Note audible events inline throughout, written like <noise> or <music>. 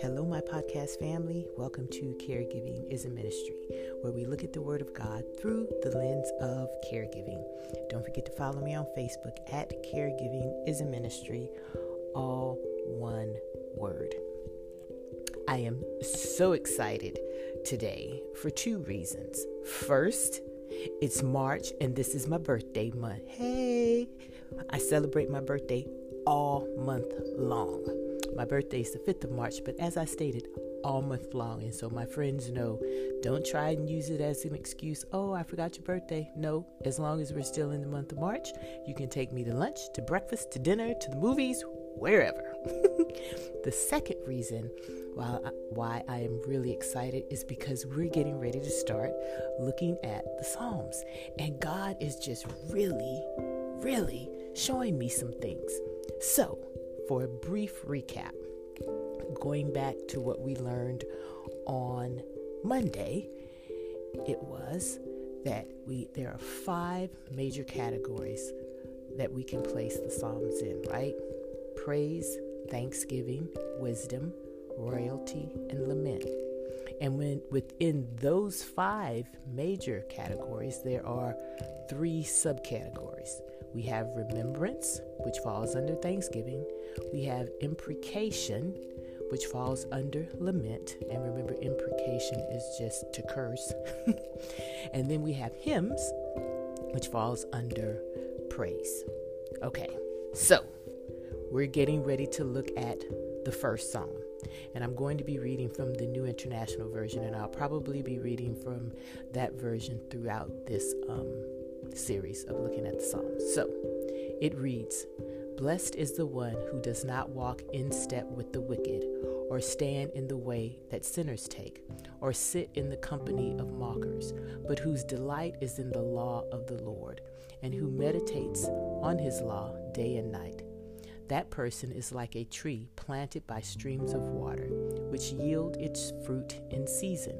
Hello, my podcast family. Welcome to Caregiving is a Ministry, where we look at the Word of God through the lens of caregiving. Don't forget to follow me on Facebook at Caregiving is a Ministry, all one word. I am so excited today for two reasons. First, it's March and this is my birthday month. Hey, I celebrate my birthday all month long. My birthday is the 5th of March, but as I stated, all month long. And so my friends know don't try and use it as an excuse. Oh, I forgot your birthday. No, as long as we're still in the month of March, you can take me to lunch, to breakfast, to dinner, to the movies, wherever. <laughs> the second reason why I, why I am really excited is because we're getting ready to start looking at the Psalms. And God is just really, really showing me some things. So, for a brief recap, going back to what we learned on Monday, it was that we there are five major categories that we can place the Psalms in, right? Praise, thanksgiving, wisdom, royalty, and lament. And when within those five major categories, there are three subcategories. We have remembrance, which falls under thanksgiving. We have imprecation, which falls under lament. And remember, imprecation is just to curse. <laughs> and then we have hymns, which falls under praise. Okay, so we're getting ready to look at the first psalm. And I'm going to be reading from the New International Version, and I'll probably be reading from that version throughout this um, series of looking at the Psalms. So it reads Blessed is the one who does not walk in step with the wicked, or stand in the way that sinners take, or sit in the company of mockers, but whose delight is in the law of the Lord, and who meditates on his law day and night. That person is like a tree planted by streams of water, which yield its fruit in season,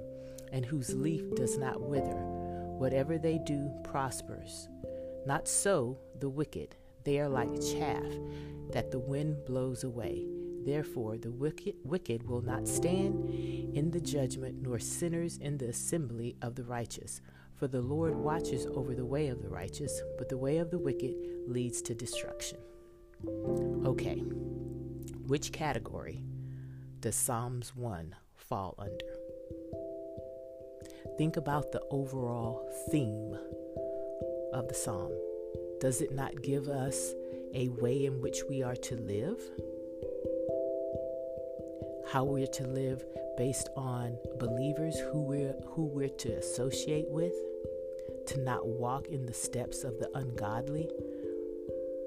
and whose leaf does not wither. Whatever they do prospers. Not so the wicked. They are like chaff that the wind blows away. Therefore, the wicked, wicked will not stand in the judgment, nor sinners in the assembly of the righteous. For the Lord watches over the way of the righteous, but the way of the wicked leads to destruction. Okay, which category does Psalms 1 fall under? Think about the overall theme of the psalm. Does it not give us a way in which we are to live? How we're to live based on believers who we're who we're to associate with, to not walk in the steps of the ungodly,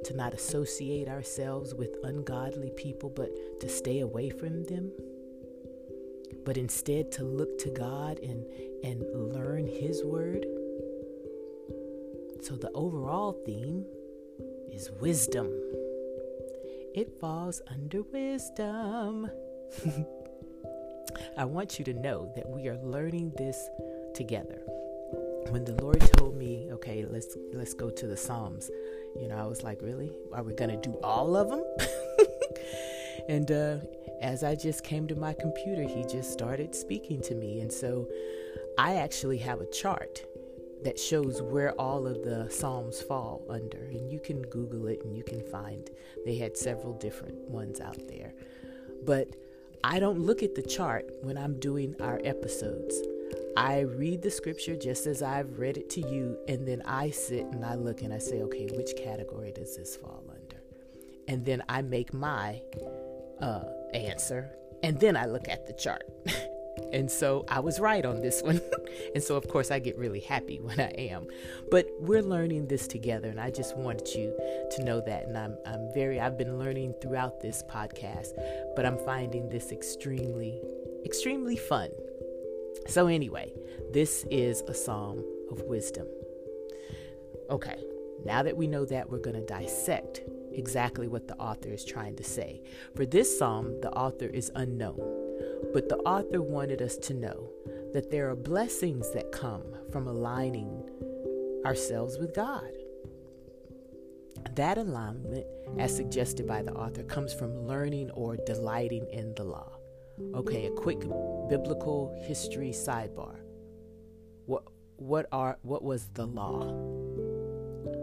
to not associate ourselves with ungodly people, but to stay away from them, but instead to look to God and, and learn His Word. So the overall theme is wisdom. It falls under wisdom. <laughs> I want you to know that we are learning this together. When the Lord told me, okay, let's let's go to the Psalms, you know, I was like, really? Are we going to do all of them? <laughs> and uh, as I just came to my computer, he just started speaking to me. And so I actually have a chart that shows where all of the Psalms fall under. And you can Google it and you can find they had several different ones out there. But I don't look at the chart when I'm doing our episodes. I read the scripture just as I've read it to you, and then I sit and I look and I say, okay, which category does this fall under? And then I make my uh, answer, and then I look at the chart. <laughs> and so I was right on this one. <laughs> and so, of course, I get really happy when I am. But we're learning this together, and I just wanted you to know that. And I'm, I'm very, I've been learning throughout this podcast, but I'm finding this extremely, extremely fun so, anyway, this is a psalm of wisdom. Okay, now that we know that, we're going to dissect exactly what the author is trying to say. For this psalm, the author is unknown, but the author wanted us to know that there are blessings that come from aligning ourselves with God. That alignment, as suggested by the author, comes from learning or delighting in the law. Okay, a quick biblical history sidebar. What what are what was the law?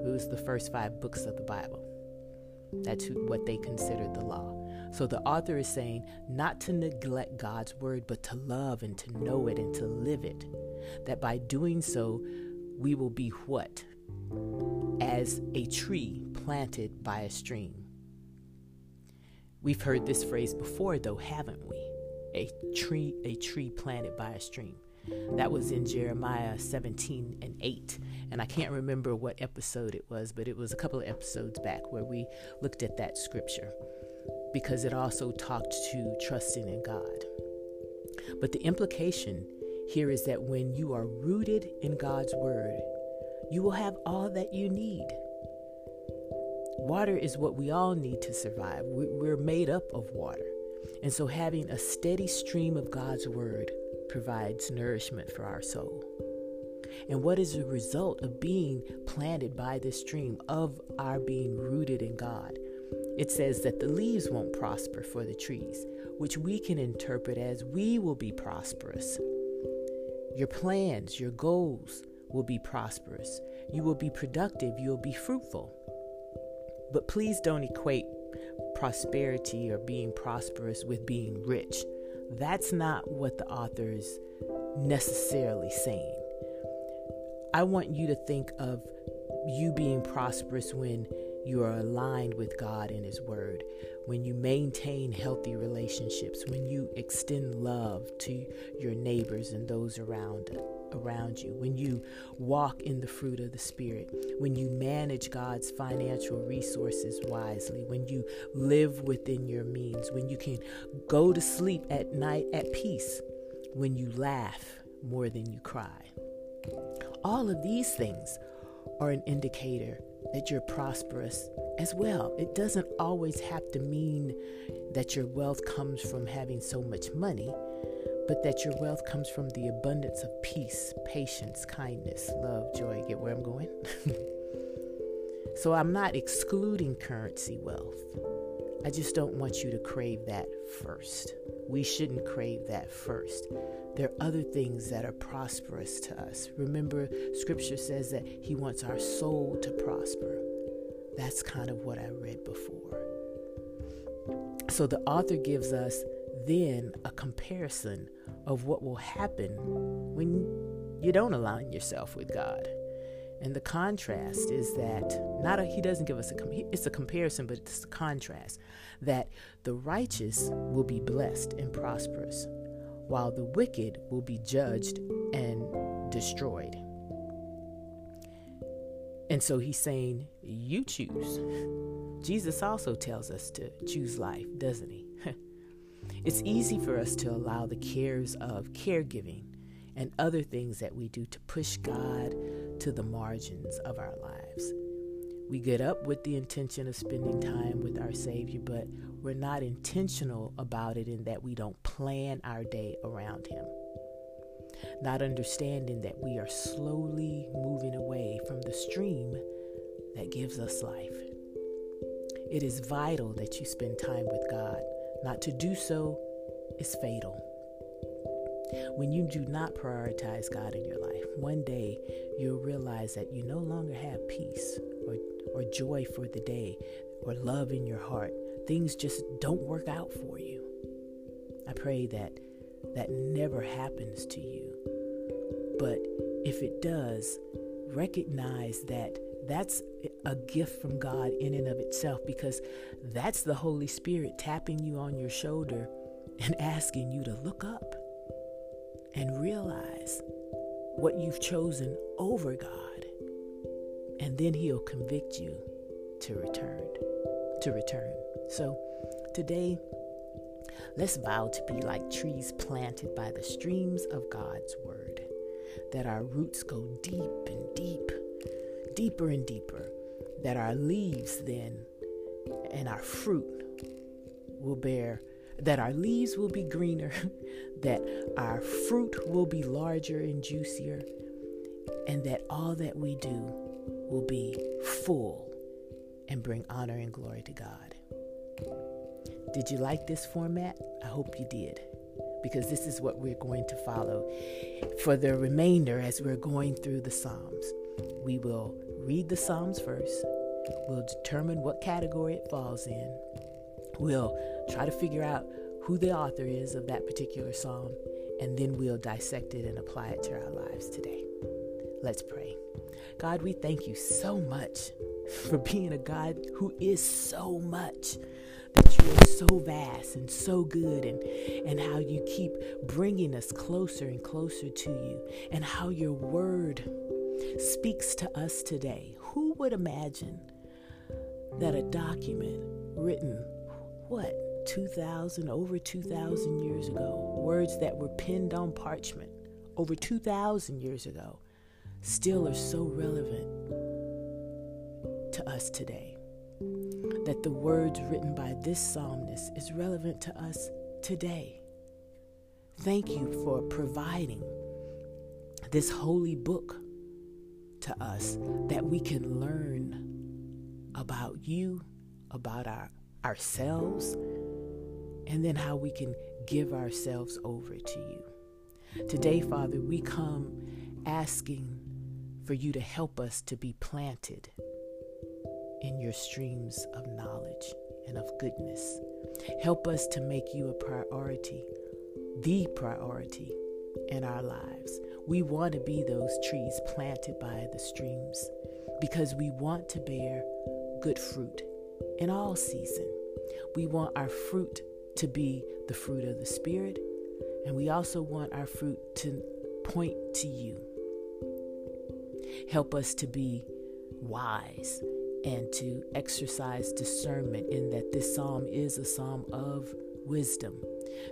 It was the first five books of the Bible. That's what they considered the law. So the author is saying not to neglect God's word, but to love and to know it and to live it. That by doing so, we will be what? As a tree planted by a stream. We've heard this phrase before, though, haven't we? A tree, a tree planted by a stream. That was in Jeremiah 17 and 8. And I can't remember what episode it was, but it was a couple of episodes back where we looked at that scripture because it also talked to trusting in God. But the implication here is that when you are rooted in God's word, you will have all that you need. Water is what we all need to survive. We're made up of water. And so having a steady stream of God's word provides nourishment for our soul. And what is the result of being planted by this stream, of our being rooted in God? It says that the leaves won't prosper for the trees, which we can interpret as we will be prosperous. Your plans, your goals will be prosperous. You will be productive. You will be fruitful. But please don't equate prosperity or being prosperous with being rich. That's not what the author is necessarily saying. I want you to think of you being prosperous when you are aligned with God and His Word, when you maintain healthy relationships, when you extend love to your neighbors and those around around you, when you walk in the fruit of the Spirit, when you manage God's financial resources wisely, when you live within your means, when you can go to sleep at night at peace, when you laugh more than you cry. All of these things are an indicator that you're prosperous as well. It doesn't always have to mean that your wealth comes from having so much money, but that your wealth comes from the abundance of peace, patience, kindness, love, joy. Get where I'm going? <laughs> so I'm not excluding currency wealth. I just don't want you to crave that first. We shouldn't crave that first. There are other things that are prosperous to us. Remember, scripture says that He wants our soul to prosper. That's kind of what I read before. So the author gives us then a comparison of what will happen when you don't align yourself with God. And the contrast is that not a, he doesn't give us a it's a comparison, but it's a contrast that the righteous will be blessed and prosperous, while the wicked will be judged and destroyed. And so he's saying, You choose. Jesus also tells us to choose life, doesn't he? <laughs> it's easy for us to allow the cares of caregiving and other things that we do to push God to the margins of our lives. We get up with the intention of spending time with our Savior, but we're not intentional about it in that we don't plan our day around Him. Not understanding that we are slowly moving away from the stream that gives us life. It is vital that you spend time with God. Not to do so is fatal. When you do not prioritize God in your life, one day you'll realize that you no longer have peace or, or joy for the day or love in your heart. Things just don't work out for you. I pray that that never happens to you. But if it does, recognize that that's a gift from God in and of itself because that's the Holy Spirit tapping you on your shoulder and asking you to look up and realize what you've chosen over God. And then he'll convict you to return. To return. So today, let's vow to be like trees planted by the streams of God's word, that our roots go deep and deep, deeper and deeper, that our leaves then and our fruit will bear that our leaves will be greener, <laughs> that our fruit will be larger and juicier, and that all that we do will be full and bring honor and glory to God. Did you like this format? I hope you did, because this is what we're going to follow for the remainder as we're going through the Psalms. We will read the Psalms first, we'll determine what category it falls in, we'll try to figure out who the author is of that particular psalm, and then we'll dissect it and apply it to our lives today. Let's pray. God, we thank you so much <laughs> for being a God who is so much. That you are so vast and so good, and, and how you keep bringing us closer and closer to you, and how your word speaks to us today. Who would imagine that a document written, what, 2,000, over 2,000 years ago, words that were penned on parchment over 2,000 years ago, still are so relevant to us today. That the words written by this psalmist is relevant to us today. Thank you for providing this holy book to us that we can learn about you, about our ourselves, and then how we can give ourselves over to you. Today, Father, we come asking for you to help us to be planted in your streams of knowledge and of goodness. Help us to make you a priority, the priority in our lives. We want to be those trees planted by the streams because we want to bear good fruit in all season. We want our fruit to be the fruit of the Spirit, and we also want our fruit to point to you. Help us to be wise and to exercise discernment in that this psalm is a psalm of wisdom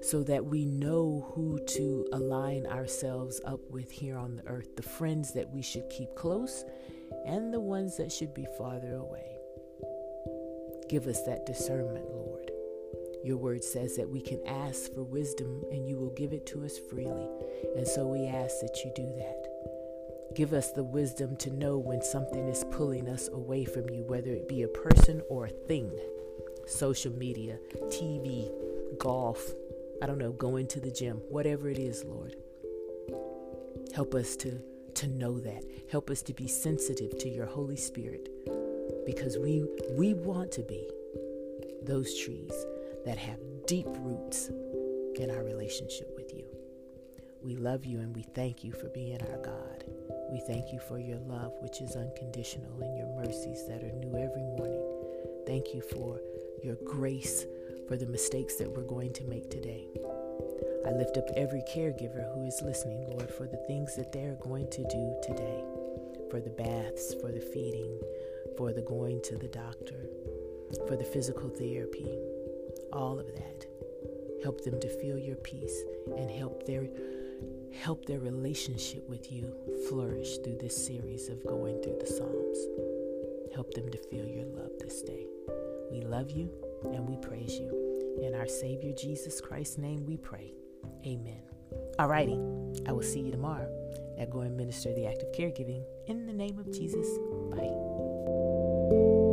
so that we know who to align ourselves up with here on the earth, the friends that we should keep close and the ones that should be farther away. Give us that discernment, Lord. Your word says that we can ask for wisdom and you will give it to us freely. And so we ask that you do that. Give us the wisdom to know when something is pulling us away from you, whether it be a person or a thing. Social media, TV, golf, I don't know, going to the gym, whatever it is, Lord. Help us to, to know that. Help us to be sensitive to your Holy Spirit because we, we want to be those trees that have deep roots in our relationship with you. We love you and we thank you for being our God. We thank you for your love, which is unconditional, and your mercies that are new every morning. Thank you for your grace for the mistakes that we're going to make today. I lift up every caregiver who is listening, Lord, for the things that they're going to do today for the baths, for the feeding, for the going to the doctor, for the physical therapy, all of that. Help them to feel your peace and help their help their relationship with you flourish through this series of going through the Psalms. Help them to feel your love this day. We love you and we praise you. In our Savior Jesus Christ's name we pray. Amen. Alrighty, I will see you tomorrow at Go and Minister the Act of Caregiving. In the name of Jesus, bye.